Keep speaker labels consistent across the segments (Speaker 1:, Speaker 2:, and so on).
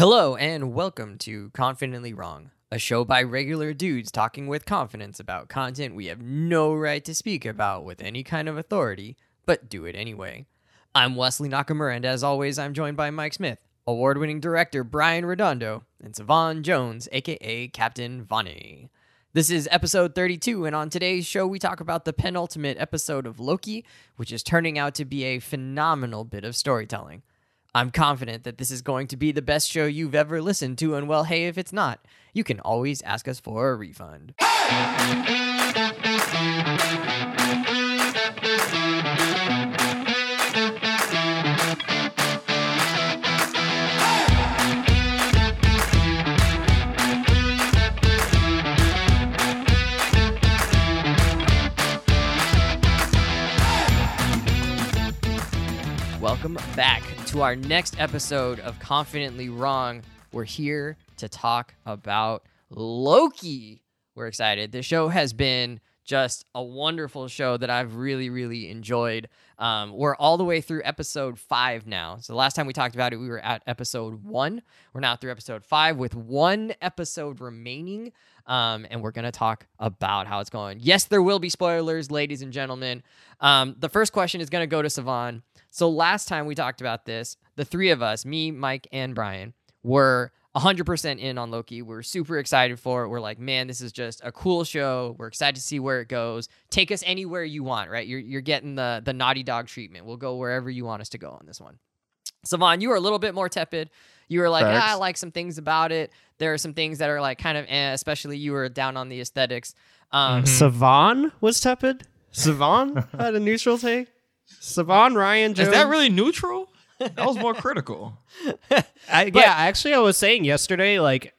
Speaker 1: Hello, and welcome to Confidently Wrong, a show by regular dudes talking with confidence about content we have no right to speak about with any kind of authority, but do it anyway. I'm Wesley Nakamura, and as always, I'm joined by Mike Smith, award winning director Brian Redondo, and Savon Jones, aka Captain Vonnie. This is episode 32, and on today's show, we talk about the penultimate episode of Loki, which is turning out to be a phenomenal bit of storytelling. I'm confident that this is going to be the best show you've ever listened to, and well, hey, if it's not, you can always ask us for a refund. Welcome back to our next episode of Confidently Wrong. We're here to talk about Loki. We're excited. The show has been just a wonderful show that I've really, really enjoyed. Um, we're all the way through episode five now. So, the last time we talked about it, we were at episode one. We're now through episode five with one episode remaining. Um, and we're going to talk about how it's going. Yes, there will be spoilers, ladies and gentlemen. Um, the first question is going to go to Savon. So last time we talked about this, the three of us, me, Mike, and Brian, were 100% in on Loki. We're super excited for it. We're like, man, this is just a cool show. We're excited to see where it goes. Take us anywhere you want, right? You're, you're getting the, the naughty dog treatment. We'll go wherever you want us to go on this one. Savon, you were a little bit more tepid. You were like, ah, I like some things about it. There are some things that are like kind of, eh, especially you were down on the aesthetics. Um,
Speaker 2: Savon was tepid. Savon had a neutral take. Savon Ryan Jones.
Speaker 3: Is that really neutral? That was more critical.
Speaker 2: I, yeah, actually, I was saying yesterday, like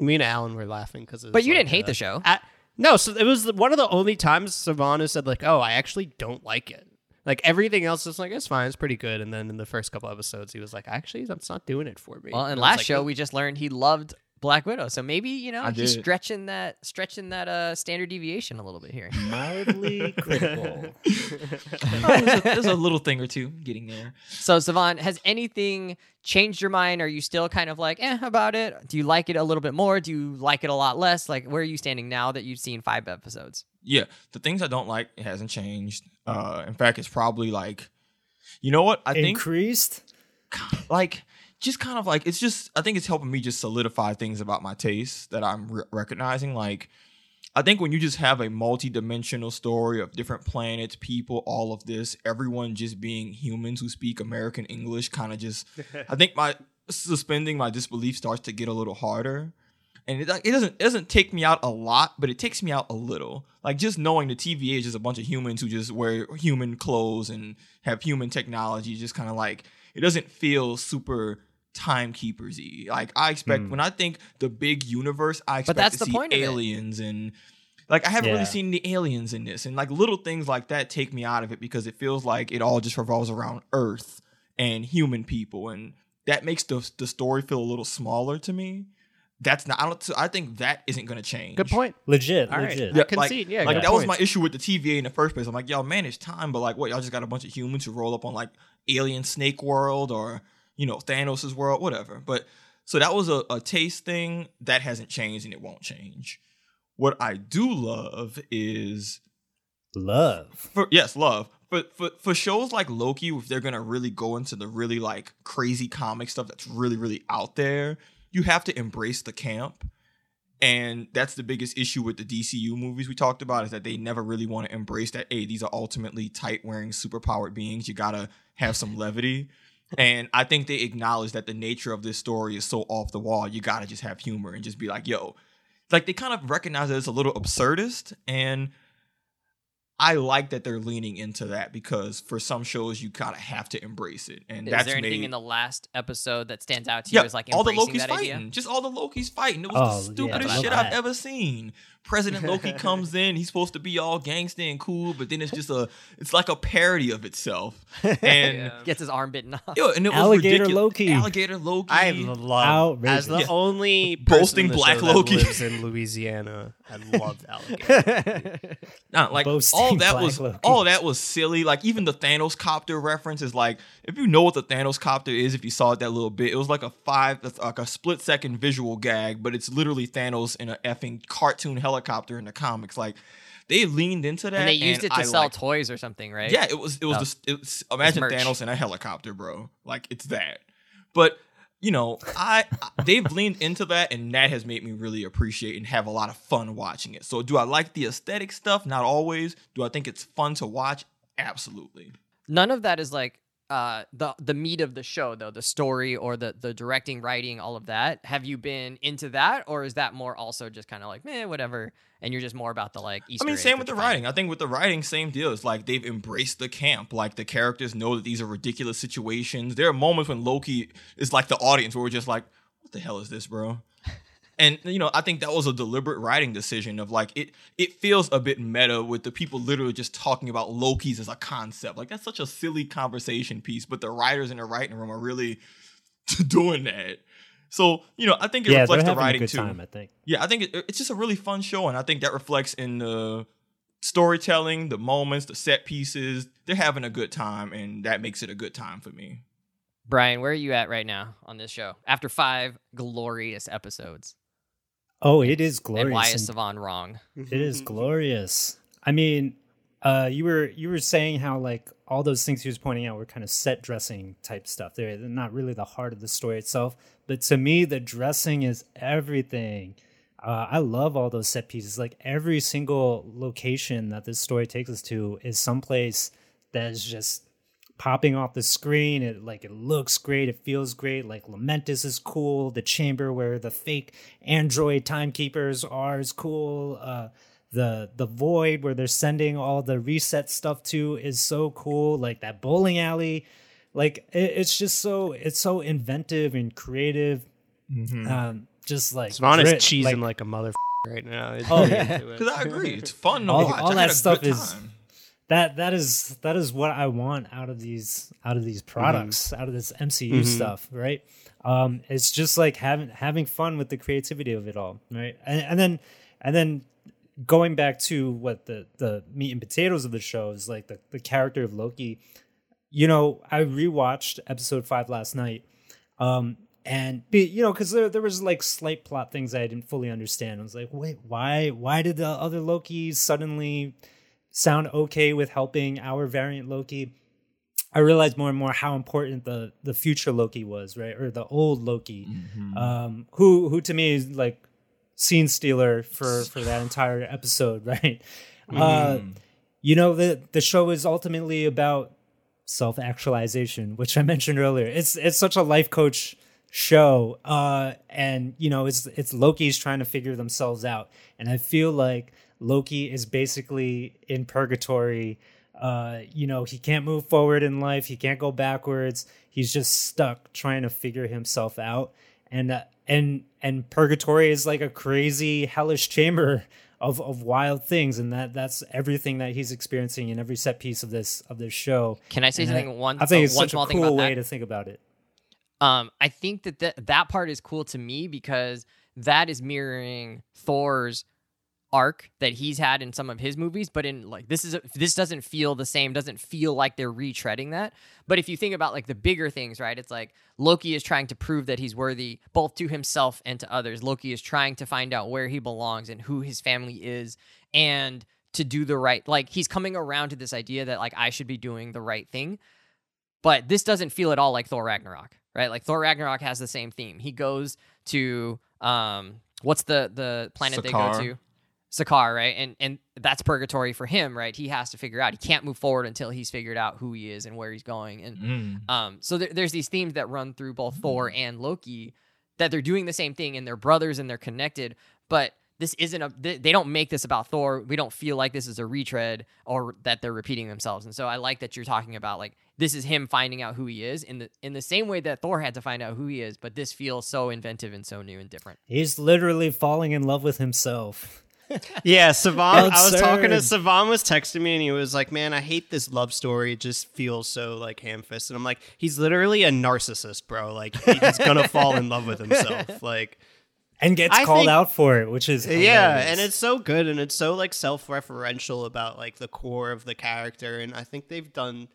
Speaker 2: me and Alan were laughing because.
Speaker 1: But you like, didn't hate uh, the show.
Speaker 2: I, no, so it was one of the only times Savon has said like, "Oh, I actually don't like it." Like everything else is like it's fine, it's pretty good. And then in the first couple episodes, he was like, "Actually, that's not doing it for me."
Speaker 1: Well, in last like, show, we just learned he loved Black Widow. So maybe you know I he's did. stretching that stretching that uh standard deviation a little bit here.
Speaker 4: Mildly critical.
Speaker 3: oh, there's, a, there's, a, little thing or two getting there.
Speaker 1: So Savon, has anything changed your mind? Are you still kind of like eh about it? Do you like it a little bit more? Do you like it a lot less? Like where are you standing now that you've seen five episodes?
Speaker 3: Yeah, the things I don't like it hasn't changed. Uh, in fact, it's probably like, you know what I
Speaker 4: think increased.
Speaker 3: Like just kind of like it's just I think it's helping me just solidify things about my taste that I'm re- recognizing. Like I think when you just have a multi-dimensional story of different planets, people, all of this, everyone just being humans who speak American English, kind of just I think my suspending my disbelief starts to get a little harder. And it, it doesn't it doesn't take me out a lot, but it takes me out a little. Like just knowing the TVA is just a bunch of humans who just wear human clothes and have human technology, just kind of like it doesn't feel super timekeepersy. Like I expect mm. when I think the big universe, I expect
Speaker 1: but that's
Speaker 3: to
Speaker 1: the
Speaker 3: see
Speaker 1: point
Speaker 3: aliens and like I haven't yeah. really seen the aliens in this, and like little things like that take me out of it because it feels like it all just revolves around Earth and human people, and that makes the the story feel a little smaller to me. That's not. I don't. I think that isn't going to change.
Speaker 2: Good point.
Speaker 4: Legit. All legit.
Speaker 3: Right. Yeah, concede. Like, yeah. Like that point. was my issue with the TVA in the first place. I'm like, y'all manage time, but like, what? Y'all just got a bunch of humans who roll up on like alien snake world or you know, Thanos' world, whatever. But so that was a, a taste thing that hasn't changed and it won't change. What I do love is
Speaker 4: love.
Speaker 3: For, yes, love. But for, for shows like Loki, if they're gonna really go into the really like crazy comic stuff that's really, really out there, you have to embrace the camp. And that's the biggest issue with the DCU movies we talked about is that they never really want to embrace that, hey, these are ultimately tight wearing superpowered beings. You gotta have some levity and I think they acknowledge that the nature of this story is so off the wall. You gotta just have humor and just be like, "Yo," like they kind of recognize that it's a little absurdist, and I like that they're leaning into that because for some shows you kind of have to embrace it. And
Speaker 1: is
Speaker 3: that's
Speaker 1: there anything
Speaker 3: made...
Speaker 1: in the last episode that stands out to you as like
Speaker 3: all the
Speaker 1: Loki's
Speaker 3: fighting,
Speaker 1: idea?
Speaker 3: just all the Loki's fighting. It was oh, the stupidest yeah, shit I've ever seen. President Loki comes in, he's supposed to be all gangster and cool, but then it's just a it's like a parody of itself. And
Speaker 1: Gets his arm bitten off.
Speaker 3: yo, and it was
Speaker 4: Alligator
Speaker 3: ridiculous.
Speaker 4: Loki.
Speaker 3: Alligator Loki.
Speaker 2: I love
Speaker 4: Outrageous.
Speaker 2: as the
Speaker 3: Yeah.
Speaker 2: only
Speaker 3: Boasting
Speaker 2: in the
Speaker 3: black
Speaker 2: show that
Speaker 3: Loki.
Speaker 2: lives in Louisiana. I loved alligator.
Speaker 3: Nah, like
Speaker 4: Boasting
Speaker 3: all that
Speaker 4: Black
Speaker 3: was
Speaker 4: Loki.
Speaker 3: all that was silly. Like even the Thanos copter reference is like if you know what the Thanos copter is, if you saw it that little bit, it was like a five, like a split second visual gag, but it's literally Thanos in a effing cartoon helicopter in the comics. Like they leaned into that,
Speaker 1: and they used it to
Speaker 3: I
Speaker 1: sell
Speaker 3: liked-
Speaker 1: toys or something, right?
Speaker 3: Yeah, it was it was
Speaker 1: Oh.
Speaker 3: just it was, imagine. Thanos in a helicopter, bro. Like it's that. But you know, I they've leaned into that, and that has made me really appreciate and have a lot of fun watching it. So, do I like the aesthetic stuff? Not always. Do I think it's fun to watch? Absolutely.
Speaker 1: None of that is like uh the the meat of the show though, the story or the the directing, writing, all of that. Have you been into that, or is that more also just kind of like, eh, whatever, and you're just more about the like Easter
Speaker 3: I mean, same with the writing. I think with the writing, same deal. It's like they've embraced the camp. Like the characters know that these are ridiculous situations. There are moments when Loki is like the audience where we're just like, "What the hell is this, bro?" And you know, I think that was a deliberate writing decision of like it. It feels a bit meta with the people literally just talking about Loki's as a concept. Like that's such a silly conversation piece, but the writers in the writing room are really doing that. So you know, I think it
Speaker 4: yeah, they're
Speaker 3: reflects the
Speaker 4: having a
Speaker 3: writing
Speaker 4: good
Speaker 3: too.
Speaker 4: time. I think.
Speaker 3: Yeah, I think it, it's just a really fun show, and I think that reflects in the storytelling, the moments, the set pieces. They're having a good time, and that makes it a good time for me.
Speaker 1: Brian, where are you at right now on this show after five glorious episodes?
Speaker 4: Oh, it is glorious.
Speaker 1: and why is Savon wrong?
Speaker 4: It is glorious. I mean, uh, you were you were saying how like all those things he was pointing out were kind of set dressing type stuff. They're, they're not really the heart of the story itself, but to me, the dressing is everything. Uh, I love all those set pieces. Like every single location that this story takes us to is someplace that is just popping off the screen. It like it looks great. It feels great. Like Lamentis is cool. The chamber where the fake android timekeepers are is cool. Uh, the the void where they're sending all the reset stuff to is so cool. Like that bowling alley. Like it, it's just so it's so inventive and creative. Um, just like
Speaker 2: Savannah's
Speaker 4: grit,
Speaker 2: cheesing
Speaker 4: like-
Speaker 2: like, a mother right now. It's
Speaker 4: Oh, yeah.
Speaker 3: Because I agree, it's fun to
Speaker 4: All-
Speaker 3: watch.
Speaker 4: all
Speaker 3: I
Speaker 4: that
Speaker 3: had a
Speaker 4: stuff is-
Speaker 3: time.
Speaker 4: That that is that is what I want out of these out of these products, out of this MCU stuff, right? Um, it's just like having having fun with the creativity of it all, right? And, and then and then going back to what the the meat and potatoes of the show is like the the character of Loki. You know, I rewatched episode five last night, um, and be, you know, because there there was like slight plot things I didn't fully understand. I was like, wait, why why did the other Lokis suddenly sound okay with helping our variant Loki? I realized more and more how important the the future Loki was, right, or the old Loki, um, who who to me is like scene stealer for for that entire episode, right? Uh, you know the the show is ultimately about self actualization, which I mentioned earlier. It's it's such a life coach show, uh, and you know it's it's Loki's trying to figure themselves out, and I feel like Loki is basically in purgatory. Uh, you know, he can't move forward in life. He can't go backwards. He's just stuck trying to figure himself out. And uh, and and purgatory is like a crazy hellish chamber of of wild things, and that that's everything that he's experiencing in every set piece of this of this show.
Speaker 1: Can I say
Speaker 4: And
Speaker 1: something? one,
Speaker 4: I think
Speaker 1: uh,
Speaker 4: it's
Speaker 1: one
Speaker 4: such
Speaker 1: small
Speaker 4: a cool way
Speaker 1: that?
Speaker 4: to think about it.
Speaker 1: Um, I think that th- that part is cool to me because that is mirroring Thor's arc that he's had in some of his movies, but in like this is a, this doesn't feel the same, doesn't feel like they're retreading that. But if you think about like the bigger things, right? It's like Loki is trying to prove that he's worthy both to himself and to others. Loki is trying to find out where he belongs and who his family is and to do the right like he's coming around to this idea that like I should be doing the right thing. But this doesn't feel at all like Thor Ragnarok, right? Like Thor Ragnarok has the same theme. He goes to um what's the the planet they go to? Sakaar, right? And and that's purgatory for him, right? He has to figure out. He can't move forward until he's figured out who he is and where he's going. And
Speaker 3: Mm.
Speaker 1: um, so there, there's these themes that run through both Thor and Loki that they're doing the same thing and they're brothers and they're connected. But this isn't a. They, they don't make this about Thor. We don't feel like this is a retread or that they're repeating themselves. And so I like that you're talking about like this is him finding out who he is in the in the same way that Thor had to find out who he is. But this feels so inventive and so new and different.
Speaker 4: He's literally falling in love with himself.
Speaker 2: Yeah, Savon. I was talking to. Savon was texting me and he was like, "Man, I hate this love story. It just feels so like ham-fisted." And I'm like, "He's literally a narcissist, bro. Like he's gonna fall in love with himself. Like,
Speaker 4: and gets
Speaker 2: I
Speaker 4: called
Speaker 2: think-
Speaker 4: out for it, which is
Speaker 2: yeah, and it's so good and it's so like self-referential about like the core of the character, and I think they've done.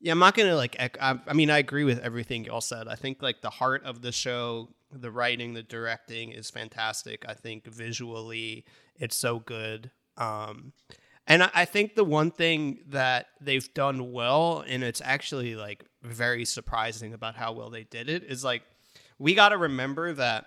Speaker 2: Yeah, I'm not gonna like. I, I mean, I agree with everything y'all said. I think like the heart of the show, the writing, the directing is fantastic. I think visually, it's so good. Um, and I, I think the one thing that they've done well, and it's actually like very surprising about how well they did it, is like we got to remember that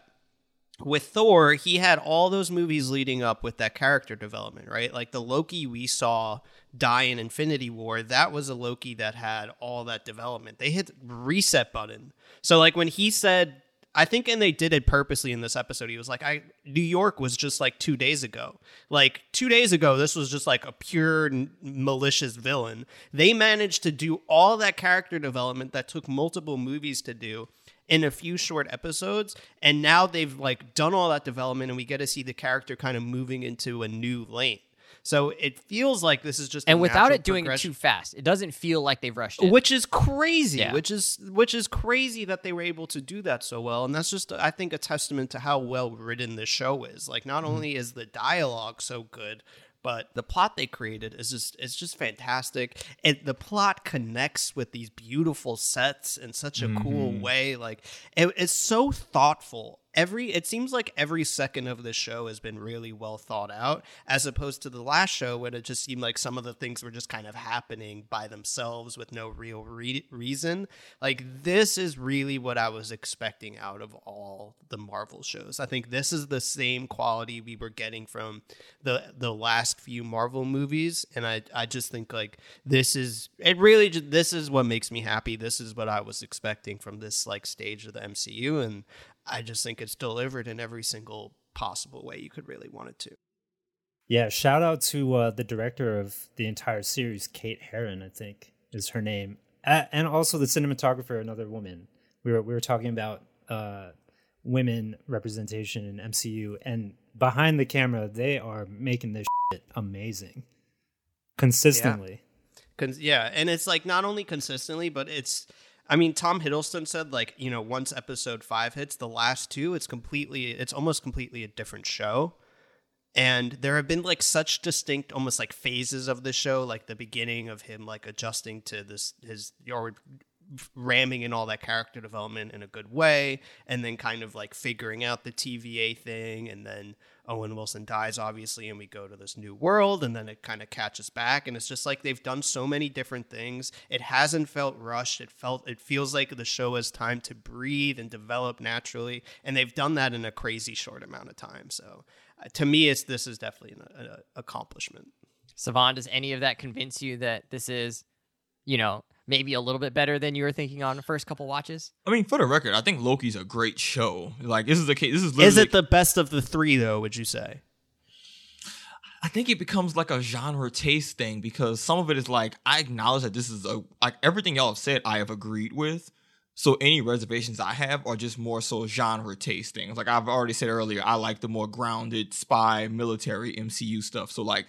Speaker 2: with Thor, he had all those movies leading up with that character development, right? Like the Loki we saw die in Infinity War, that was a Loki that had all that development. They hit reset button. So like when he said I think and they did it purposely in this episode. He was like, I New York was just like 2 days ago. Like 2 days ago this was just like a pure malicious villain. They managed to do all that character development that took multiple movies to do in a few short episodes and now they've like done all that development and we get to see the character kind of moving into a new lane so it feels like this is just a
Speaker 1: and without it doing it too fast, it doesn't feel like they've rushed it.
Speaker 2: which is crazy
Speaker 1: Yeah.
Speaker 2: which is which is crazy that they were able to do that so well and that's just i think a testament to how well written the show is like not mm-hmm. only is the dialogue so good but the plot they created is just it's just fantastic. And the plot connects with these beautiful sets in such a cool mm-hmm. way like it, it's so thoughtful every it seems like every second of the show has been really well thought out as opposed to the last show when it just seemed like some of the things were just kind of happening by themselves with no real re- reason. Like this is really what i was expecting out of all the marvel shows. I think this is the same quality we were getting from the the last few marvel movies and i i just think like this is it really just this is what makes me happy. This is what i was expecting from this like stage of the mcu and I just think it's delivered in every single possible way you could really want it to.
Speaker 4: Yeah, shout out to uh, the director of the entire series, Kate Herron, I think is her name, A- and also the cinematographer, another woman. We were we were talking about uh, women representation in MCU, and behind the camera, they are making this shit amazing, consistently.
Speaker 2: Cons- yeah, and it's like not only consistently, but it's. I mean, Tom Hiddleston said like you know once episode five hits, the last two, it's completely, it's almost completely a different show. And there have been like such distinct, almost like phases of the show, like the beginning of him like adjusting to this his or ramming in all that character development in a good way, and then kind of like figuring out the TVA thing, and then Owen Wilson dies, obviously, and we go to this new world, and then it kind of catches back, and it's just like they've done so many different things. It hasn't felt rushed. It felt it feels like the show has time to breathe and develop naturally, and they've done that in a crazy short amount of time. So, uh, to me, it's this is definitely an, an accomplishment.
Speaker 1: Savon, does any of that convince you that this is, you know, maybe a little bit better than you were thinking on the first couple watches?
Speaker 3: I mean, for the record, I think Loki's a great show. Like this is the case. This is
Speaker 2: Is it the best of the three, though? Would you say?
Speaker 3: I think it becomes like a genre taste thing because some of it is like I acknowledge that this is a like everything y'all have said I have agreed with. So any reservations I have are just more so genre taste things. Like I've already said earlier, I like the more grounded spy military MCU stuff. So like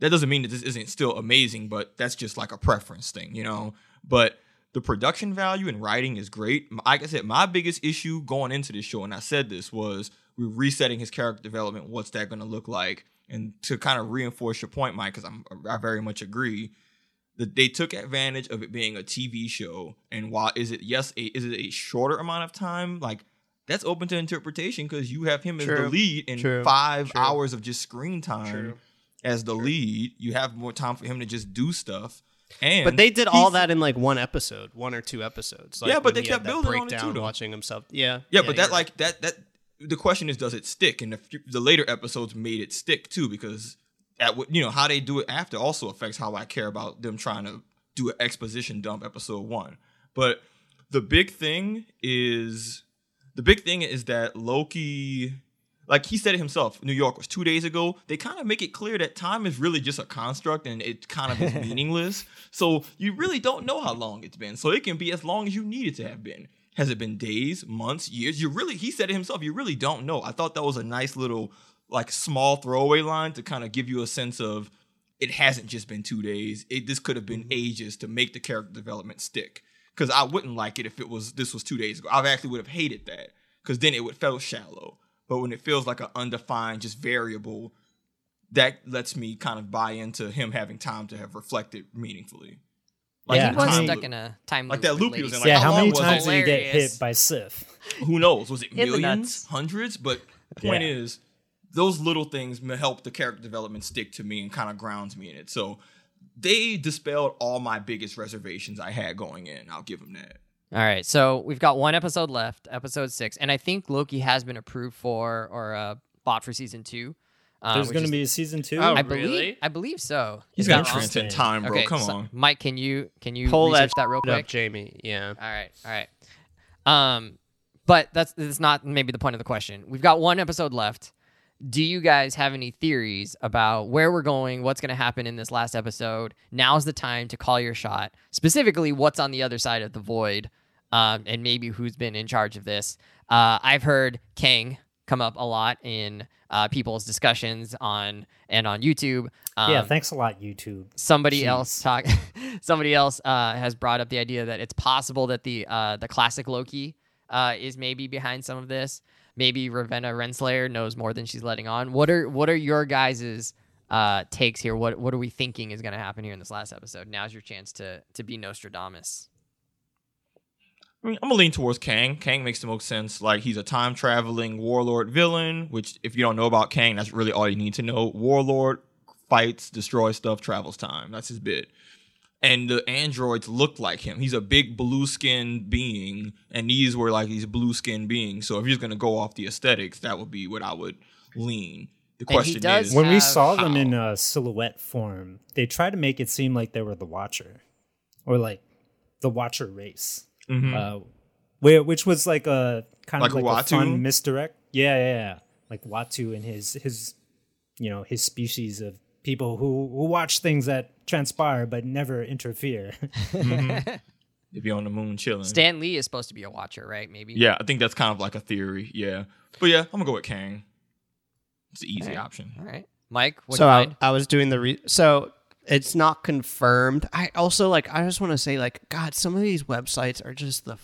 Speaker 3: that doesn't mean that this isn't still amazing, but that's just like a preference thing, you know. But the production value and writing is great. Like I said, my biggest issue going into this show, and I said this, was we're resetting his character development. What's that going to look like? And to kind of reinforce your point, Mike, because I'm very much agree that they took advantage of it being a TV show. And while is it yes, a, is it a shorter amount of time? Like that's open to interpretation because you have him as the lead in
Speaker 2: True.
Speaker 3: five
Speaker 2: True.
Speaker 3: hours of just screen time
Speaker 2: True.
Speaker 3: as the lead. You have more time for him to just do stuff. And
Speaker 2: But they did all that in like one episode, one or two episodes. Like
Speaker 3: Yeah, but they kept building on it too,
Speaker 2: breakdown,
Speaker 3: though.
Speaker 2: watching himself. Yeah,
Speaker 3: Yeah, but that
Speaker 2: you're
Speaker 3: like that that the question is, does it stick? And the, the later episodes made it stick too, because at what you know how they do it after also affects how I care about them trying to do an exposition dump episode one. But the big thing is the big thing is that Loki. Like he said it himself, New York was two days ago. They kind of make it clear that time is really just a construct and it kind of is meaningless. So you really don't know how long it's been. So it can be as long as you need it to have been. Has it been days, months, years? You really, he said it himself, you really don't know. I thought that was a nice little like small throwaway line to kind of give you a sense of it hasn't just been two days. It this could have been mm-hmm. ages to make the character development stick. Because I wouldn't like it if it was this was two days ago. I actually would have hated that because then it would feel shallow. But when it feels like an undefined, just variable, that lets me kind of buy into him having time to have reflected meaningfully.
Speaker 1: Like
Speaker 4: Yeah,
Speaker 1: he was
Speaker 4: how many-
Speaker 1: stuck in a time
Speaker 3: like
Speaker 1: loop
Speaker 3: that loop he was in, like,
Speaker 4: yeah,
Speaker 3: how
Speaker 4: how many
Speaker 3: long was
Speaker 4: times did he get hit by Sif?
Speaker 3: Who knows? Was it millions, hundreds? But the point
Speaker 4: Yeah.
Speaker 3: is, those little things help the character development stick to me and kind of grounds me in it. So they dispelled all my biggest reservations I had going in. I'll give them that.
Speaker 1: All right, so we've got one episode left, episode six, and I think Loki has been approved for or uh, bought for season two. um,
Speaker 4: There's going to be a season two.
Speaker 2: Oh,
Speaker 1: I believe,
Speaker 2: really?
Speaker 1: I believe so.
Speaker 3: He's got
Speaker 1: that wrong?
Speaker 3: transcend time, bro.
Speaker 1: Okay,
Speaker 3: Come
Speaker 1: so-
Speaker 3: on.
Speaker 1: Mike. Can you can you
Speaker 2: Pull that
Speaker 1: research that, real
Speaker 2: Up,
Speaker 1: quick?
Speaker 2: Jamie. Yeah.
Speaker 1: All right, all right. Um, but that's that's not maybe the point of the question. We've got one episode left. Do you guys have any theories about where we're going, what's going to happen in this last episode? Now's the time to call your shot. Specifically, what's on the other side of the void, um, and maybe who's been in charge of this. Uh, I've heard Kang come up a lot in uh, people's discussions on and on YouTube. Um,
Speaker 4: yeah, thanks a lot, YouTube.
Speaker 1: somebody
Speaker 4: Jeez.
Speaker 1: else talk somebody else uh, has brought up the idea that it's possible that the uh, the classic Loki uh, is maybe behind some of this. Maybe Ravonna Renslayer knows more than she's letting on. What are what are your guys' uh, takes here? What what are we thinking is going to happen here in this last episode? Now's your chance to to be Nostradamus.
Speaker 3: I mean, I'm gonna lean towards Kang. Kang makes the most sense. Like he's a time traveling warlord villain, which if you don't know about Kang, that's really all you need to know. Warlord fights, destroys stuff, travels time. That's his bit. And the androids look like him. He's a big blue skinned being, and these were like these blue skinned beings. So if you're gonna go off the aesthetics, that would be what I would lean. The question is
Speaker 4: When we
Speaker 1: have-
Speaker 4: saw them in a uh, silhouette form, they tried to make it seem like they were the Watcher, or like the Watcher race,
Speaker 3: Mhm.
Speaker 4: uh, where, which was like a kind of
Speaker 3: Like
Speaker 4: like a
Speaker 3: Uatu?
Speaker 4: fun misdirect. Yeah, yeah, yeah. Like Uatu and his his, you know, his species of people who who watch things that transpire but never interfere.
Speaker 3: if you're on the moon chilling.
Speaker 1: Stan Lee is supposed to be a watcher, right? Maybe.
Speaker 3: yeah, I think that's kind of like a theory. Yeah, but yeah, I'm gonna go with Kang. It's the easy
Speaker 1: Alright.
Speaker 3: option.
Speaker 1: All right, Mike. What
Speaker 2: so
Speaker 1: do you
Speaker 2: I,
Speaker 1: find?
Speaker 2: I was doing the re- so it's not confirmed. I also like I just want to say like God, some of these websites are just the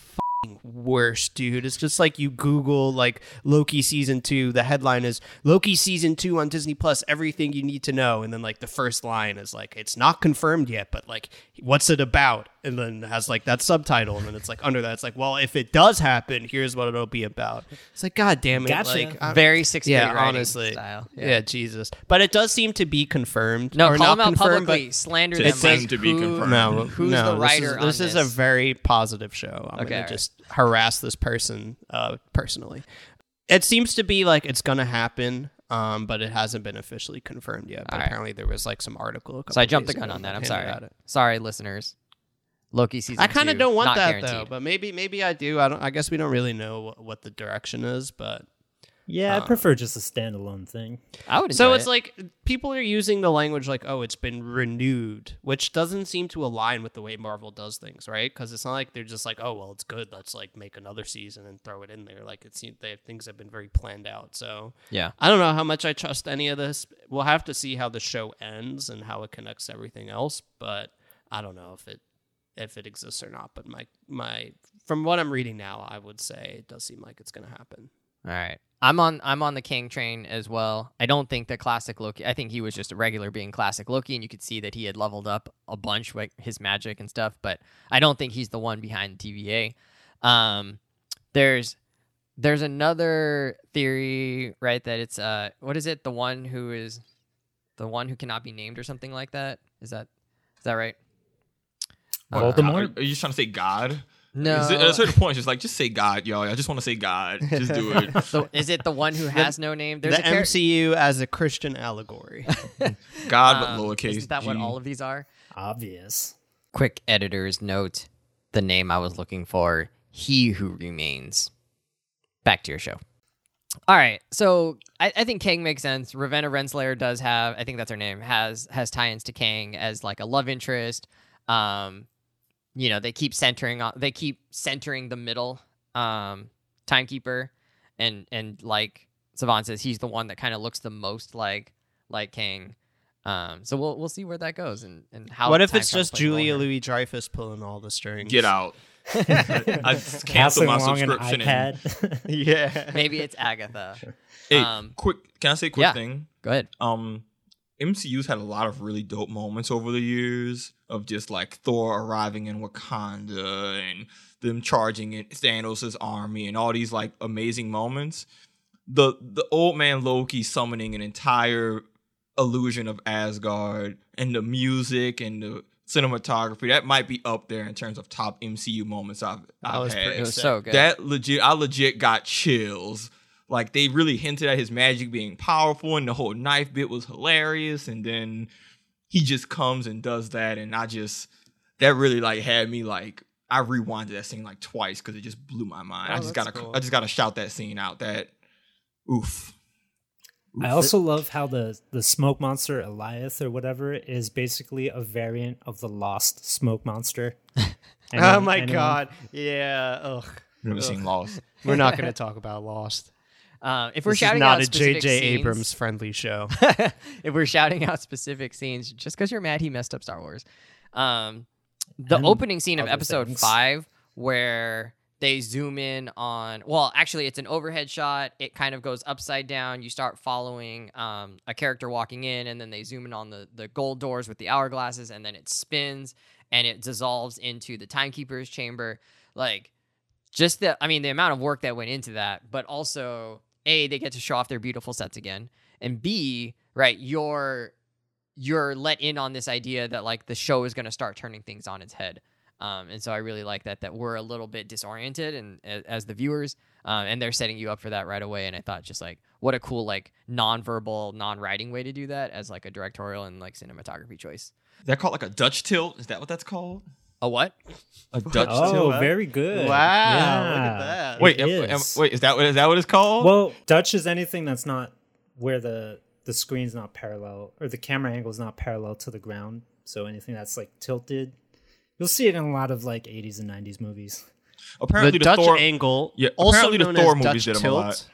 Speaker 2: worst, dude. It's just like you Google like Loki season two. The headline is Loki season two on Disney Plus. Everything you need to know, and then like the first line is like it's not confirmed yet, but like what's it about? And then has like that subtitle, and then it's like under that it's like well if it does happen, here's what it'll be about. It's like God damn it,
Speaker 4: Gotcha.
Speaker 2: like I'm-
Speaker 1: Very sixth
Speaker 2: yeah, honestly.
Speaker 1: style.
Speaker 2: Yeah. Jesus. But it does seem to be confirmed.
Speaker 1: No,
Speaker 2: or
Speaker 1: call
Speaker 2: not
Speaker 1: them out
Speaker 2: confirmed,
Speaker 1: publicly. Slander
Speaker 3: To
Speaker 1: them.
Speaker 3: seem
Speaker 1: like,
Speaker 3: to be
Speaker 1: who-
Speaker 3: confirmed.
Speaker 2: But no,
Speaker 1: Who's
Speaker 2: no,
Speaker 1: the writer
Speaker 2: This, is,
Speaker 1: on
Speaker 2: this is a very positive show. I'm
Speaker 1: Okay,
Speaker 2: gonna
Speaker 1: alright.
Speaker 2: just harass this person uh, personally. It seems to be like it's gonna happen, um, but it hasn't been officially confirmed yet. But
Speaker 1: Alright.
Speaker 2: apparently, there was like some article. A couple
Speaker 1: So I jumped the gun on that. I'm sorry.
Speaker 2: at it.
Speaker 1: Sorry, listeners. Loki season.
Speaker 2: I kind of don't want that
Speaker 1: guaranteed.
Speaker 2: though, but maybe maybe I do. I don't. I guess we don't really know what, what the direction is, but
Speaker 4: yeah, I
Speaker 2: Uh,
Speaker 4: prefer just a standalone thing.
Speaker 1: I would.
Speaker 2: So it's
Speaker 1: it.
Speaker 2: like people are using the language like, "Oh, it's been renewed," which doesn't seem to align with the way Marvel does things, right? Because it's not like they're just like, "Oh, well, it's good. Let's like make another season and throw it in there." Like it seems they things have been very planned out. So
Speaker 1: yeah.
Speaker 2: I don't know how much I trust any of this. We'll have to see how the show ends and how it connects everything else. But I don't know if it if it exists or not. But my my from what I'm reading now, I would say it does seem like it's going to happen.
Speaker 1: All right. I'm on I'm on the Kang train as well. I don't think that classic Loki I think he was just a regular being classic Loki and you could see that he had leveled up a bunch with his magic and stuff, but I don't think he's the one behind TVA. Um there's there's another theory, right, that it's uh what is it? The one who is the one who cannot be named or something like that? Is that is that right?
Speaker 3: What,
Speaker 4: Voldemort?
Speaker 3: God- Are you just trying to say God?
Speaker 1: No.
Speaker 3: Is it- at a certain point, it's just like just say God, y'all. I just want to say God. Just do it.
Speaker 1: So is it the one who has no name? There's
Speaker 2: the
Speaker 1: a char-
Speaker 2: MCU as a Christian allegory.
Speaker 3: God, but
Speaker 1: um,
Speaker 3: lowercase.
Speaker 1: Isn't that what all of these are?
Speaker 4: Obvious.
Speaker 1: quick editor's note the name I was looking for He Who Remains. Back to your show. All right, so I, I think Kang makes sense. Ravonna Renslayer does have, I think that's her name, has has tie-ins to Kang as like a love interest. Um, you know, they keep centering on, they keep centering the middle um, timekeeper, and and like Savant says he's the one that kind of looks the most like like Kang. Um, so we'll we'll see where that goes and and how.
Speaker 2: what if it's just
Speaker 1: plays a role
Speaker 2: Julia
Speaker 1: here.
Speaker 2: Louis Dreyfus pulling all the strings?
Speaker 3: Get out. I just
Speaker 4: Passing
Speaker 3: canceled my
Speaker 4: along an
Speaker 3: subscription. and-
Speaker 2: Yeah.
Speaker 1: Maybe it's Agatha.
Speaker 3: Hey,
Speaker 1: Um,
Speaker 3: quick, can I say a quick
Speaker 1: yeah.
Speaker 3: thing?
Speaker 1: Go ahead.
Speaker 3: um MCU's had a lot of really dope moments over the years of just like Thor arriving in Wakanda and them charging in Thanos' army and all these like amazing moments. The the old man Loki summoning an entire illusion of Asgard and the music and the cinematography that might be up there in terms of top MCU moments I've, I've
Speaker 2: was
Speaker 3: had.
Speaker 2: pretty
Speaker 1: was so good.
Speaker 3: That legit, I legit got chills. Like they really hinted at his magic being powerful, and the whole knife bit was hilarious. And then he just comes and does that, and I just that really like had me like I rewinded that scene like twice because it just blew my mind.
Speaker 2: Oh,
Speaker 3: I just gotta
Speaker 2: cool.
Speaker 3: I just gotta shout that scene out. That oof.
Speaker 4: I also love how the the smoke monster Alioth or whatever is basically a variant of the lost smoke monster.
Speaker 2: oh my
Speaker 4: anyone?
Speaker 2: god. Yeah. Ugh.
Speaker 3: never seen Lost.
Speaker 2: We're not going to talk about Lost.
Speaker 1: Um, if we're
Speaker 2: This is
Speaker 1: shouting
Speaker 2: not
Speaker 1: out
Speaker 2: a J.J. Abrams friendly show.
Speaker 1: if we're shouting out specific scenes just because you're mad he messed up Star Wars. Um, the
Speaker 4: And
Speaker 1: opening scene of episode
Speaker 4: things.
Speaker 1: five, where they zoom in on, well, actually, it's an overhead shot. It kind of goes upside down. You start following um, a character walking in, and then they zoom in on the, the gold doors with the hourglasses, and then it spins and it dissolves into the timekeeper's chamber. Like, just the, I mean, the amount of work that went into that, but also, A, they get to show off their beautiful sets again and B, right, you're you're let in on this idea that like the show is going to start turning things on its head. Um, and so I really like that that we're a little bit disoriented and as the viewers, um, and they're setting you up for that right away. And I thought just like what a cool like non-verbal, non-writing way to do that as like a directorial and like cinematography choice.
Speaker 3: That called like a Dutch tilt? Is that what that's called?
Speaker 1: A what?
Speaker 3: A Dutch
Speaker 4: Oh,
Speaker 3: tilt?
Speaker 2: huh?
Speaker 4: very good.
Speaker 2: Wow, look at
Speaker 4: Yeah.
Speaker 2: that.
Speaker 3: Wait, am- am-
Speaker 4: is.
Speaker 3: wait, is that what is that what it's called?
Speaker 4: Well, Dutch is anything that's not where the the screen's not parallel or the camera angle is not parallel to the ground. So anything that's like tilted, you'll see it in a lot of like 80s and 90s movies.
Speaker 3: apparently
Speaker 2: the,
Speaker 3: the,
Speaker 2: Dutch
Speaker 3: Thor,
Speaker 2: angle,
Speaker 3: Yeah,
Speaker 2: also
Speaker 3: apparently the
Speaker 2: known
Speaker 3: Thor
Speaker 2: as
Speaker 3: movies
Speaker 2: Dutch
Speaker 3: did 'em a lot.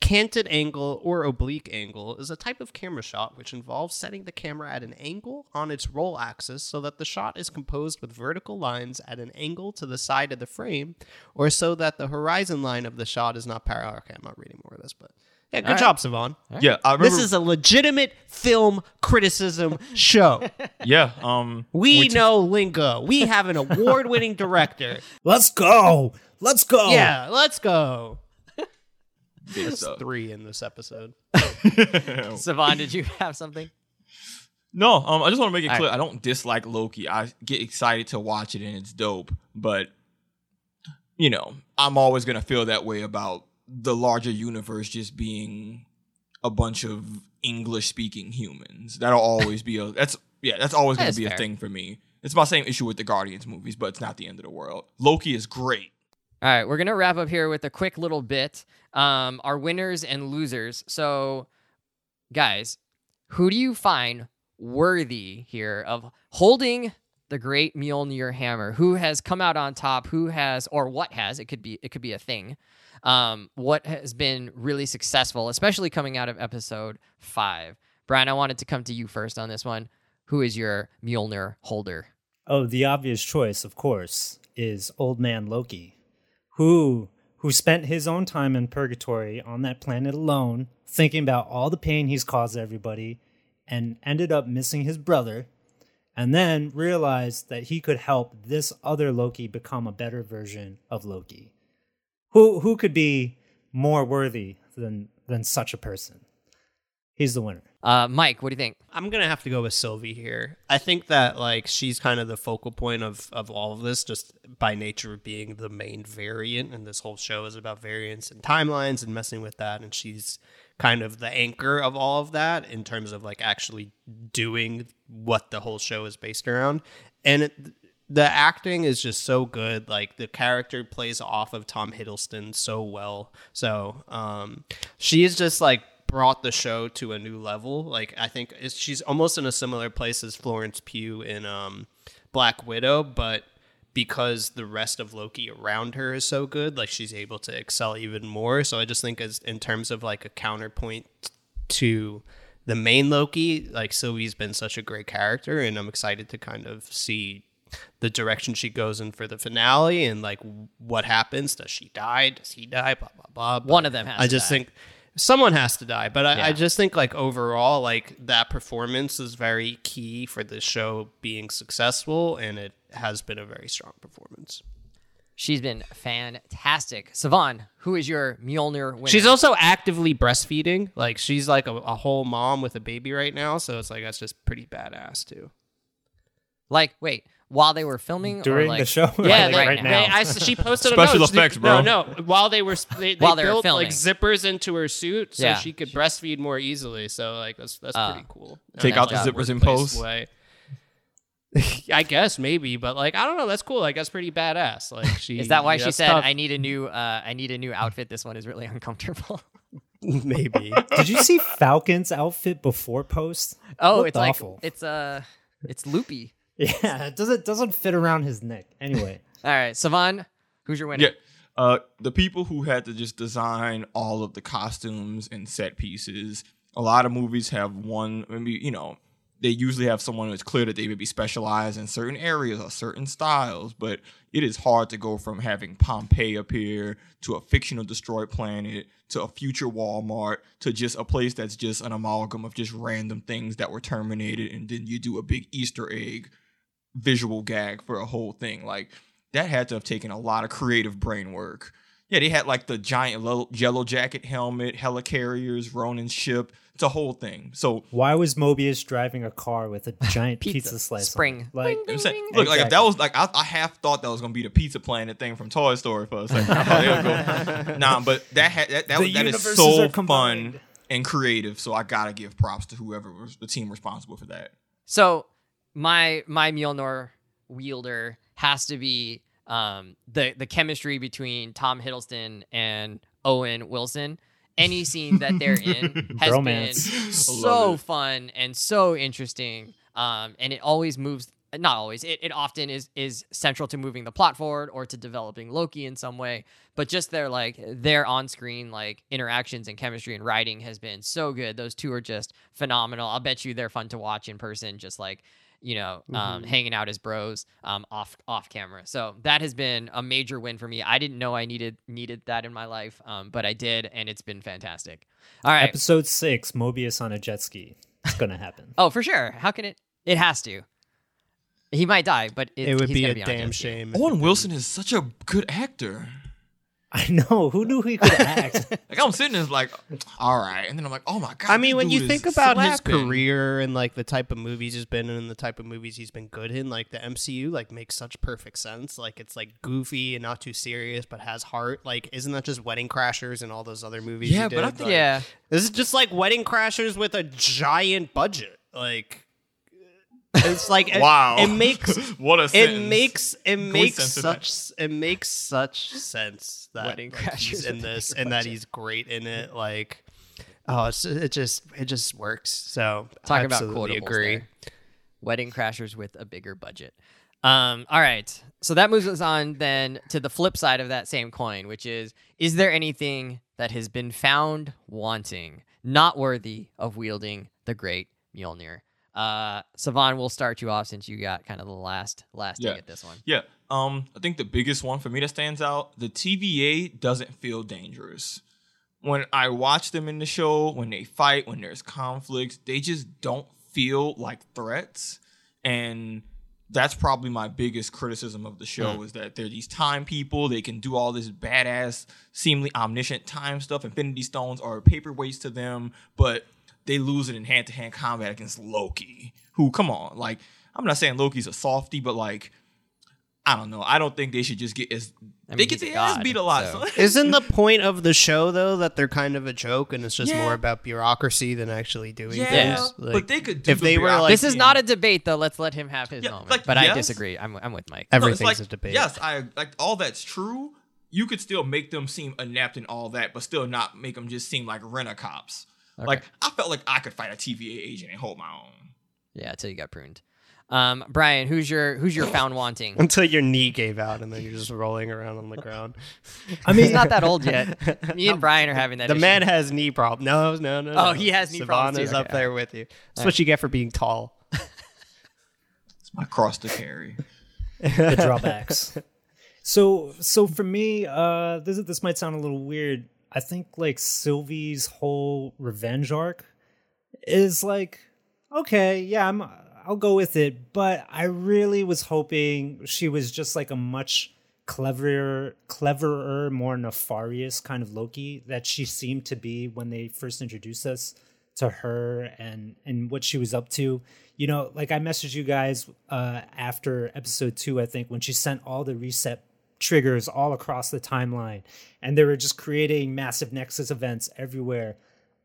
Speaker 2: Tilt, canted angle or oblique angle is a type of camera shot which involves setting the camera at an angle on its roll axis so that the shot is composed with vertical lines at an angle to the side of the frame, or so that the horizon line of the shot is not parallel. Okay, I'm not reading more of this, but yeah, good
Speaker 1: right.
Speaker 2: job, Savon.
Speaker 3: Yeah, I remember.
Speaker 2: This is a legitimate film criticism show.
Speaker 3: yeah. Um,
Speaker 2: We know lingo. We have an award-winning director.
Speaker 4: Let's go. Let's go.
Speaker 2: Yeah, let's go.
Speaker 3: Good
Speaker 2: That's three in this episode.
Speaker 1: Savon, did you have something?
Speaker 3: No, um, I just want to make it
Speaker 1: All
Speaker 3: clear. I don't dislike Loki. I get excited to watch it and it's dope. But you know, I'm always gonna feel that way about the larger universe just being a bunch of English speaking humans. That'll always be a that's yeah, that's always gonna be
Speaker 1: fair.
Speaker 3: a thing for me. It's my same issue with the Guardians movies, but it's not the end of the world. Loki is great.
Speaker 1: All right, we're gonna wrap up here with a quick little bit. Um, our winners and losers. So, guys, who do you find worthy here of holding the great Mjolnir hammer? Who has come out on top? Who has, or what has? It could be, it could be a thing. Um, what has been really successful, especially coming out of episode five? Brian, I wanted to come to you first on this one. Who is your Mjolnir holder?
Speaker 4: Oh, the obvious choice, of course, is Old Man Loki, who who spent his own time in purgatory on that planet alone, thinking about all the pain he's caused everybody, and ended up missing his brother, and then realized that he could help this other Loki become a better version of Loki. Who who could be more worthy than than such a person? He's the winner.
Speaker 1: Uh, Mike, what do you think?
Speaker 2: I'm gonna have to go with Sylvie here. I think that like she's kind of the focal point of of all of this, just by nature of being the main variant, and this whole show is about variants and timelines and messing with that, and she's kind of the anchor of all of that in terms of like actually doing what the whole show is based around, and. It, the acting is just so good. Like the character plays off of Tom Hiddleston so well. So um, she is just like brought the show to a new level. Like I think it's, she's almost in a similar place as Florence Pugh in um, Black Widow, but because the rest of Loki around her is so good, like she's able to excel even more. So I just think as in terms of like a counterpoint to the main Loki, like Sylvie's been such a great character, and I'm excited to kind of see the direction she goes in for the finale and like what happens. Does she die? Does he die? Blah blah blah. But
Speaker 1: One of them has
Speaker 2: I just
Speaker 1: die.
Speaker 2: think someone has to die, but I,
Speaker 1: Yeah.
Speaker 2: I just think like overall, like that performance is very key for the show being successful, and it has been a very strong performance.
Speaker 1: She's been fantastic. Savon, who is your Mjolnir winner?
Speaker 2: She's also actively breastfeeding. Like she's like a, a whole mom with a baby right now, so it's like that's just pretty badass too.
Speaker 1: like, wait, while they were filming or
Speaker 4: During
Speaker 1: like,
Speaker 4: the show?
Speaker 2: Yeah,
Speaker 1: like
Speaker 2: they,
Speaker 1: right
Speaker 2: they-
Speaker 1: now.
Speaker 2: I, she posted a
Speaker 3: Special
Speaker 2: note.
Speaker 3: effects, bro.
Speaker 2: No, no. While they were they, they
Speaker 1: While they were
Speaker 2: built
Speaker 1: filming.
Speaker 2: like zippers into her suit, so
Speaker 1: Yeah.
Speaker 2: she could breastfeed more easily. So like that's that's
Speaker 1: Uh,
Speaker 2: pretty cool.
Speaker 3: Take
Speaker 2: And
Speaker 1: out the
Speaker 2: that's
Speaker 3: zippers in post?
Speaker 2: way. I guess maybe, but like I don't know. That's cool. Like that's pretty badass. Like she
Speaker 1: Is that why she said
Speaker 2: tough.
Speaker 1: I need a new uh I need a new outfit? This one is really uncomfortable.
Speaker 2: maybe?
Speaker 4: Did you see Falcon's outfit before post?
Speaker 1: Oh,
Speaker 4: Looked
Speaker 1: it's like
Speaker 4: awful.
Speaker 1: it's uh it's loopy.
Speaker 4: Yeah, it doesn't doesn't fit around his neck. Anyway,
Speaker 1: All right, Savon, who's your winner?
Speaker 3: Yeah. Uh, the people who had to just design all of the costumes and set pieces. A lot of movies have one. Maybe you know they usually have someone who's clear that they would be specialized in certain areas or certain styles. But it is hard to go from having Pompeii appear to a fictional destroyed planet to a future Walmart to just a place that's just an amalgam of just random things that were terminated, and then you do a big Easter egg visual gag for a whole thing. Like that had to have taken a lot of creative brain work. Yeah, they had like the giant lo- yellow jacket helmet, helicarriers, Ronin ship. It's a whole thing. So
Speaker 4: why was Mobius driving a car with a giant
Speaker 1: Pizza.
Speaker 4: pizza, slice? on?
Speaker 1: Spring.
Speaker 4: Like,
Speaker 3: I'm saying, look, like if that was like I, I half thought that was gonna be the Pizza Planet thing from Toy Story for a second. I thought they would go- nah, but that had that that, that is so
Speaker 4: combined.
Speaker 3: fun and creative. So I gotta give props to whoever was the team responsible for that.
Speaker 1: So my my Mjolnir wielder has to be um the the chemistry between Tom Hiddleston and Owen Wilson. Any scene that they're in has
Speaker 4: Bromance.
Speaker 1: been so fun and so interesting. Um, and it always moves. Not always. It, it often is is central to moving the plot forward or to developing Loki in some way. But just their like their on screen like interactions and chemistry and writing has been so good. Those two are just phenomenal. I'll bet you they're fun to watch in person. Just like you know, um, hanging out as bros um, off off camera. So that has been a major win for me. I didn't know I needed needed that in my life, um, but I did, and it's been fantastic. All right.
Speaker 4: episode six, Mobius on a jet ski. It's gonna happen.
Speaker 1: Oh, for sure. How can it? It has to. He might die, but it,
Speaker 2: It would
Speaker 1: he's
Speaker 2: be a
Speaker 1: be on
Speaker 2: damn
Speaker 1: jet
Speaker 2: shame.
Speaker 3: Owen Wilson is such a good actor.
Speaker 4: I know. Who knew he could act?
Speaker 3: Like I'm sitting there like, all right, and then I'm like, oh my god.
Speaker 2: I mean, when you think
Speaker 3: is
Speaker 2: about his career and like the type of movies he's been in and the type of movies he's been good in, like the MCU, like makes such perfect sense. Like it's like goofy and not too serious, but has heart. Like, isn't that just Wedding Crashers and all those other movies?
Speaker 3: Yeah,
Speaker 2: he
Speaker 3: but I think-
Speaker 2: Like,
Speaker 1: Yeah.
Speaker 2: this is just like Wedding Crashers with a giant budget. Like, it's like it-
Speaker 3: Wow,
Speaker 2: It, makes
Speaker 3: what a
Speaker 2: it
Speaker 3: sentence.
Speaker 2: makes it makes
Speaker 3: sense of that.
Speaker 2: such it makes such sense that
Speaker 1: Wedding
Speaker 2: like, he's in this and that he's great in it. Like, oh, it's, it just it just works. So
Speaker 1: Talk about
Speaker 2: absolutely
Speaker 1: quotables
Speaker 2: agree.
Speaker 1: there. Wedding crashers with a bigger budget. Um, all right. So that moves us on then to the flip side of that same coin, which is is there anything that has been found wanting, not worthy of wielding the great Mjolnir? Uh Savon, we'll start you off since you got kind of the last last
Speaker 3: Yeah.
Speaker 1: dig at this one.
Speaker 3: Yeah. Um, I think the biggest one for me that stands out, the TVA doesn't feel dangerous. When I watch them in the show, when they fight, when there's conflicts, they just don't feel like threats. And that's probably my biggest criticism of the show is that they're these time people. They can do all this badass, seemingly omniscient time stuff. Infinity stones are paperweights to them, but they lose it in hand to hand combat against Loki. Who, come on, like I'm not saying Loki's a softy, but like I don't know. I don't think they should just get as
Speaker 1: I mean,
Speaker 3: they get
Speaker 1: he's a
Speaker 3: their ass beat a lot.
Speaker 1: so-
Speaker 3: so-
Speaker 2: Isn't the point of the show though that they're kind of a joke and it's just
Speaker 3: Yeah.
Speaker 2: more about bureaucracy than actually doing
Speaker 3: yeah,
Speaker 2: things? Like,
Speaker 3: but they could. Do
Speaker 2: if
Speaker 3: the
Speaker 2: they were, like-
Speaker 1: This is not a debate though. Let's let him have his
Speaker 3: Yeah,
Speaker 1: moment.
Speaker 3: like,
Speaker 1: but I disagree. I'm I'm with Mike.
Speaker 3: No, it's like,
Speaker 2: a debate.
Speaker 3: Yes, I like all that's true. You could still make them seem inept and all that, but still not make them just seem like rent a cops. Like I felt like I could fight a TVA agent and hold my own.
Speaker 1: Yeah, until you got pruned. Um, Brian, who's your who's your found wanting?
Speaker 2: Until your knee gave out and then you're just rolling around on the ground.
Speaker 4: I mean,
Speaker 1: He's not that old yet. Me and Brian are having that.
Speaker 2: The
Speaker 1: issue.
Speaker 2: man has knee problems. No, no, no.
Speaker 1: Oh,
Speaker 2: no.
Speaker 1: he has knee problems
Speaker 2: Savannah's
Speaker 1: too.
Speaker 2: up
Speaker 1: Okay.
Speaker 2: there with you. That's what you get for being tall.
Speaker 3: It's my cross to carry.
Speaker 4: the drawbacks. So so for me, uh this this might sound a little weird. I think like Sylvie's whole revenge arc is like okay, yeah, I'm I'll go with it, but I really was hoping she was just like a much cleverer cleverer, more nefarious kind of Loki that she seemed to be when they first introduced us to her and and what she was up to. You know, like I messaged you guys uh after episode 2 I think when she sent all the reset triggers all across the timeline and they were just creating massive nexus events everywhere.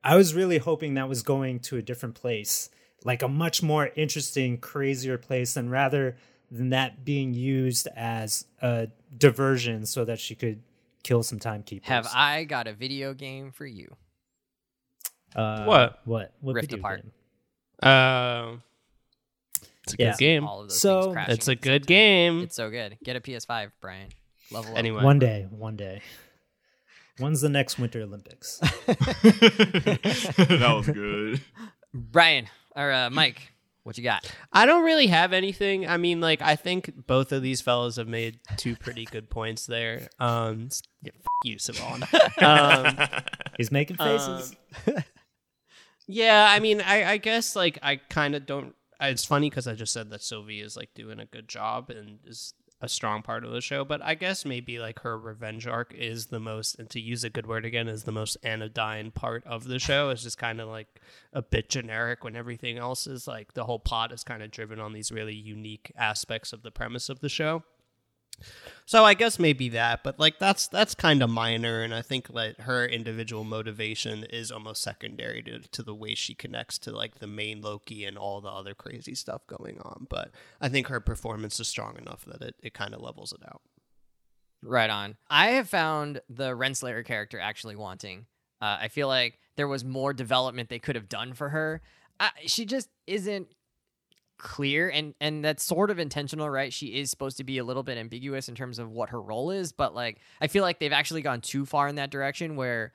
Speaker 4: I was really hoping that was going to a different place, like a much more interesting, crazier place than rather than that being used as a diversion so that she could kill some timekeepers.
Speaker 1: Have I got a video game for you?
Speaker 4: Uh,
Speaker 2: What?
Speaker 4: What? What
Speaker 1: Rift
Speaker 4: video
Speaker 1: Apart.
Speaker 4: game?
Speaker 2: Uh, it's a
Speaker 4: Yeah.
Speaker 2: good game.
Speaker 1: All of those
Speaker 4: So-
Speaker 2: It's a
Speaker 1: at the same
Speaker 2: good
Speaker 1: time.
Speaker 2: game.
Speaker 1: It's so good. Get a PS5, Brian. Level up.
Speaker 2: Anyway,
Speaker 4: One day, one day. When's the next Winter Olympics?
Speaker 3: that was good.
Speaker 1: Brian or uh, Mike, what you got?
Speaker 2: I don't really have anything. I mean, like I think both of these fellows have made two pretty good points there. Um, yeah, f- you, Savon. um,
Speaker 4: He's making faces.
Speaker 2: yeah, I mean, I, I guess like I kind of don't. It's funny because I just said that Sylvie is like doing a good job and is a strong part of the show, but I guess maybe like her revenge arc is the most, and to use a good word again, is the most anodyne part of the show. It's just kind of like a bit generic when everything else is like the whole plot is kind of driven on these really unique aspects of the premise of the show. So I guess maybe that, but like that's that's kind of minor, and I think like her individual motivation is almost secondary to, to the way she connects to like the main Loki and all the other crazy stuff going on. But I think her performance is strong enough that it, it kind of levels it out.
Speaker 1: Right on. I have found the Renslayer character actually wanting. Uh, I feel like there was more development they could have done for her. I, she just isn't clear, and and that's sort of intentional, right? She is supposed to be a little bit ambiguous in terms of what her role is, but like I feel like they've actually gone too far in that direction where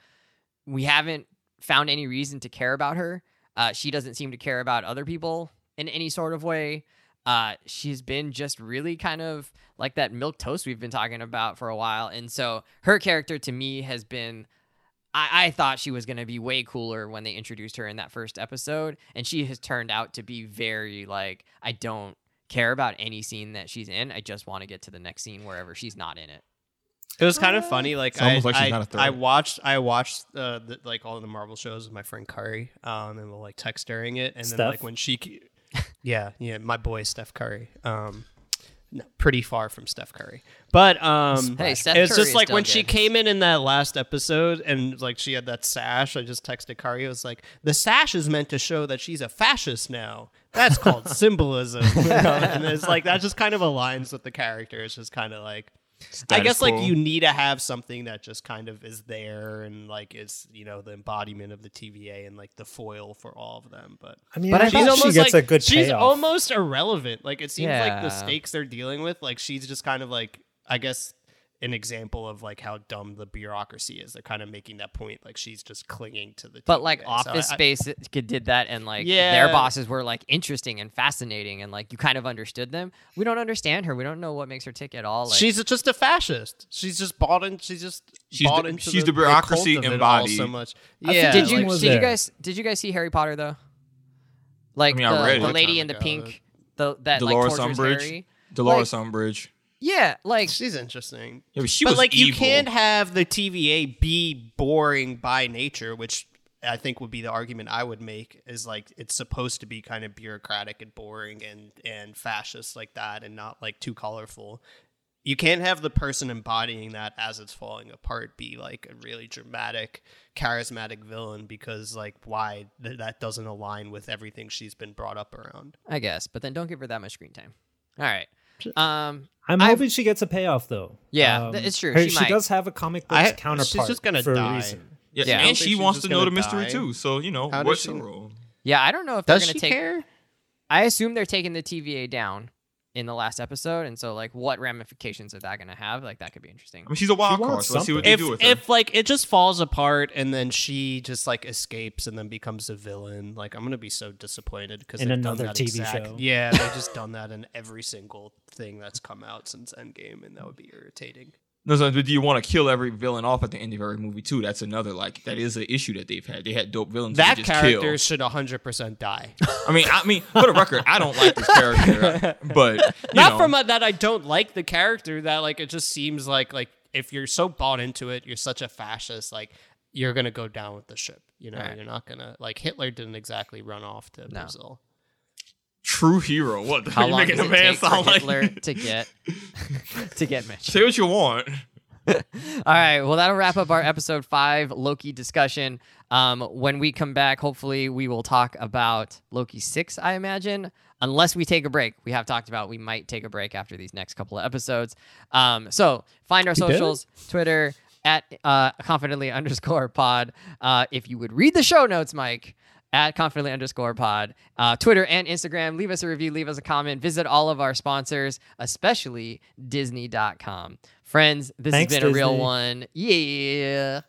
Speaker 1: we haven't found any reason to care about her. Uh, she doesn't seem to care about other people in any sort of way. Uh, she's been just really kind of like that milk toast we've been talking about for a while, and so her character to me has been. I, I thought she was going to be way cooler when they introduced her in that first episode, and she has turned out to be very like I don't care about any scene that she's in. I just want to get to the next scene wherever she's not in it.
Speaker 2: It was kind of funny. Like I,
Speaker 3: like
Speaker 2: I,
Speaker 3: not a threat.
Speaker 2: I watched, I watched uh, the, like all of the Marvel shows with my friend Curry, um, and we'll like text during it, and then like when she, yeah, yeah, my boy Steph Curry, um, no, pretty far from Steph Curry, but um,
Speaker 1: Hey, Steph
Speaker 2: it's
Speaker 1: Curry
Speaker 2: just like
Speaker 1: still
Speaker 2: when she came in in that last episode, and like she had that sash. I just texted Curry. I was like, the sash is meant to show that she's a fascist now. That's called symbolism, you know? and it's like that just kind of aligns with the character. It's just kind of like. I
Speaker 3: Status
Speaker 2: guess like you need to have something that just kind of is there and like is you know the embodiment of the TVA and like the foil for all of them. But
Speaker 4: I mean,
Speaker 1: But
Speaker 4: I
Speaker 1: I
Speaker 4: thought
Speaker 1: think
Speaker 4: she gets
Speaker 2: like
Speaker 4: a good
Speaker 2: she's
Speaker 4: payoff.
Speaker 2: almost irrelevant. Like it seems like the stakes they're dealing with. Like she's just kind of like I guess an example of like how dumb the bureaucracy is. They're kind of making that point. Like she's just clinging to the.
Speaker 1: But like
Speaker 2: TVA. So
Speaker 1: Office
Speaker 2: I- I-
Speaker 1: Space it did that, and like
Speaker 2: Yeah.
Speaker 1: their bosses were like interesting and fascinating, and like you kind of understood them. We don't understand her. We don't know what makes her tick at all. Like,
Speaker 2: she's just a fascist. She's just bought in. She's just
Speaker 3: She's
Speaker 2: bought
Speaker 3: the-
Speaker 2: into
Speaker 3: she's
Speaker 2: the,
Speaker 3: the bureaucracy
Speaker 2: cult of
Speaker 3: embodied.
Speaker 2: so much. Yeah,
Speaker 1: did you
Speaker 4: like-
Speaker 1: did
Speaker 4: was
Speaker 1: you guys did you guys see Harry Potter though? Like
Speaker 3: I mean,
Speaker 1: the, the lady in the oh
Speaker 2: ago.
Speaker 1: pink, the that
Speaker 3: Dolores
Speaker 1: like
Speaker 3: Umbridge.
Speaker 1: Harry.
Speaker 3: Dolores
Speaker 1: Like-
Speaker 3: Umbridge.
Speaker 1: Yeah, like
Speaker 2: She's interesting.
Speaker 3: Yeah, but she
Speaker 2: but
Speaker 3: was
Speaker 2: like you can't have the TVA be boring by nature, which I think would be the argument I would make is like it's supposed to be kind of bureaucratic and boring and and fascist like that and not like too colorful. You can't have the person embodying that as it's falling apart be like a really dramatic, charismatic villain because like why th- that doesn't align with everything she's been brought up around.
Speaker 1: I guess, but then don't give her that much screen time. All right. Um,
Speaker 4: I'm
Speaker 1: I've-
Speaker 4: hoping she gets a payoff though.
Speaker 1: Yeah,
Speaker 4: Um,
Speaker 1: th- it's true.
Speaker 4: her-
Speaker 1: She
Speaker 4: she does have a comic book
Speaker 2: I-
Speaker 4: counterpart.
Speaker 2: she's just gonna
Speaker 4: for
Speaker 2: die.
Speaker 4: a reason.
Speaker 3: Yeah,
Speaker 1: Yeah.
Speaker 3: And she wants to know the mystery
Speaker 2: die.
Speaker 3: too. So you know,
Speaker 2: How
Speaker 3: what's
Speaker 2: she
Speaker 3: her role?
Speaker 1: yeah, I don't know if
Speaker 2: Does
Speaker 1: they're gonna take.
Speaker 2: care?
Speaker 1: I assume they're taking the TVA down in the last episode, and so like, what ramifications are that going to have? Like, that could be interesting.
Speaker 3: I mean, she's a wild card, so let's see what they
Speaker 2: if
Speaker 3: do with her.
Speaker 2: if like it just falls apart and then she just like escapes and then becomes a villain, like I'm gonna be so disappointed because
Speaker 4: In
Speaker 2: they've done
Speaker 4: another
Speaker 2: that
Speaker 4: TV
Speaker 2: exact-
Speaker 4: show.
Speaker 2: Yeah, they've just done that in every single thing that's come out since Endgame, and that would be irritating.
Speaker 3: No, so, but do you want to kill every villain off at the end of every movie too? That's another like that is an issue that they've had. They had dope villains
Speaker 2: That
Speaker 3: that you just
Speaker 2: character
Speaker 3: kill.
Speaker 2: should 100% die.
Speaker 3: I mean, I mean, for the record, I don't like this character, but you
Speaker 2: Not
Speaker 3: know,
Speaker 2: from a, that I don't like the character. That like it just seems like like if you're so bought into it, you're such a fascist. Like you're gonna go down with the ship. You know,
Speaker 1: Right.
Speaker 2: you're not gonna like Hitler didn't exactly run off to
Speaker 1: No.
Speaker 2: Brazil.
Speaker 3: True hero. What?
Speaker 1: How
Speaker 3: you
Speaker 1: long
Speaker 3: making
Speaker 1: does
Speaker 3: the
Speaker 1: it take for
Speaker 3: like
Speaker 1: Hitler to get to get Mitch?
Speaker 3: Say what you want.
Speaker 1: All right. Well, that'll wrap up our episode five Loki discussion. Um, when we come back, hopefully we will talk about Loki six. I imagine, unless we take a break. We have talked about we might take a break after these next couple of episodes. Um, so find our socials: Twitter at uh, confidently underscore pod. Uh, if you would read the show notes, Mike. At confidently underscore pod, uh, Twitter and Instagram. Leave us a review, leave us a comment. Visit all of our sponsors, especially Disney.com. Friends, this
Speaker 4: Thanks,
Speaker 1: has been a real one. Yeah.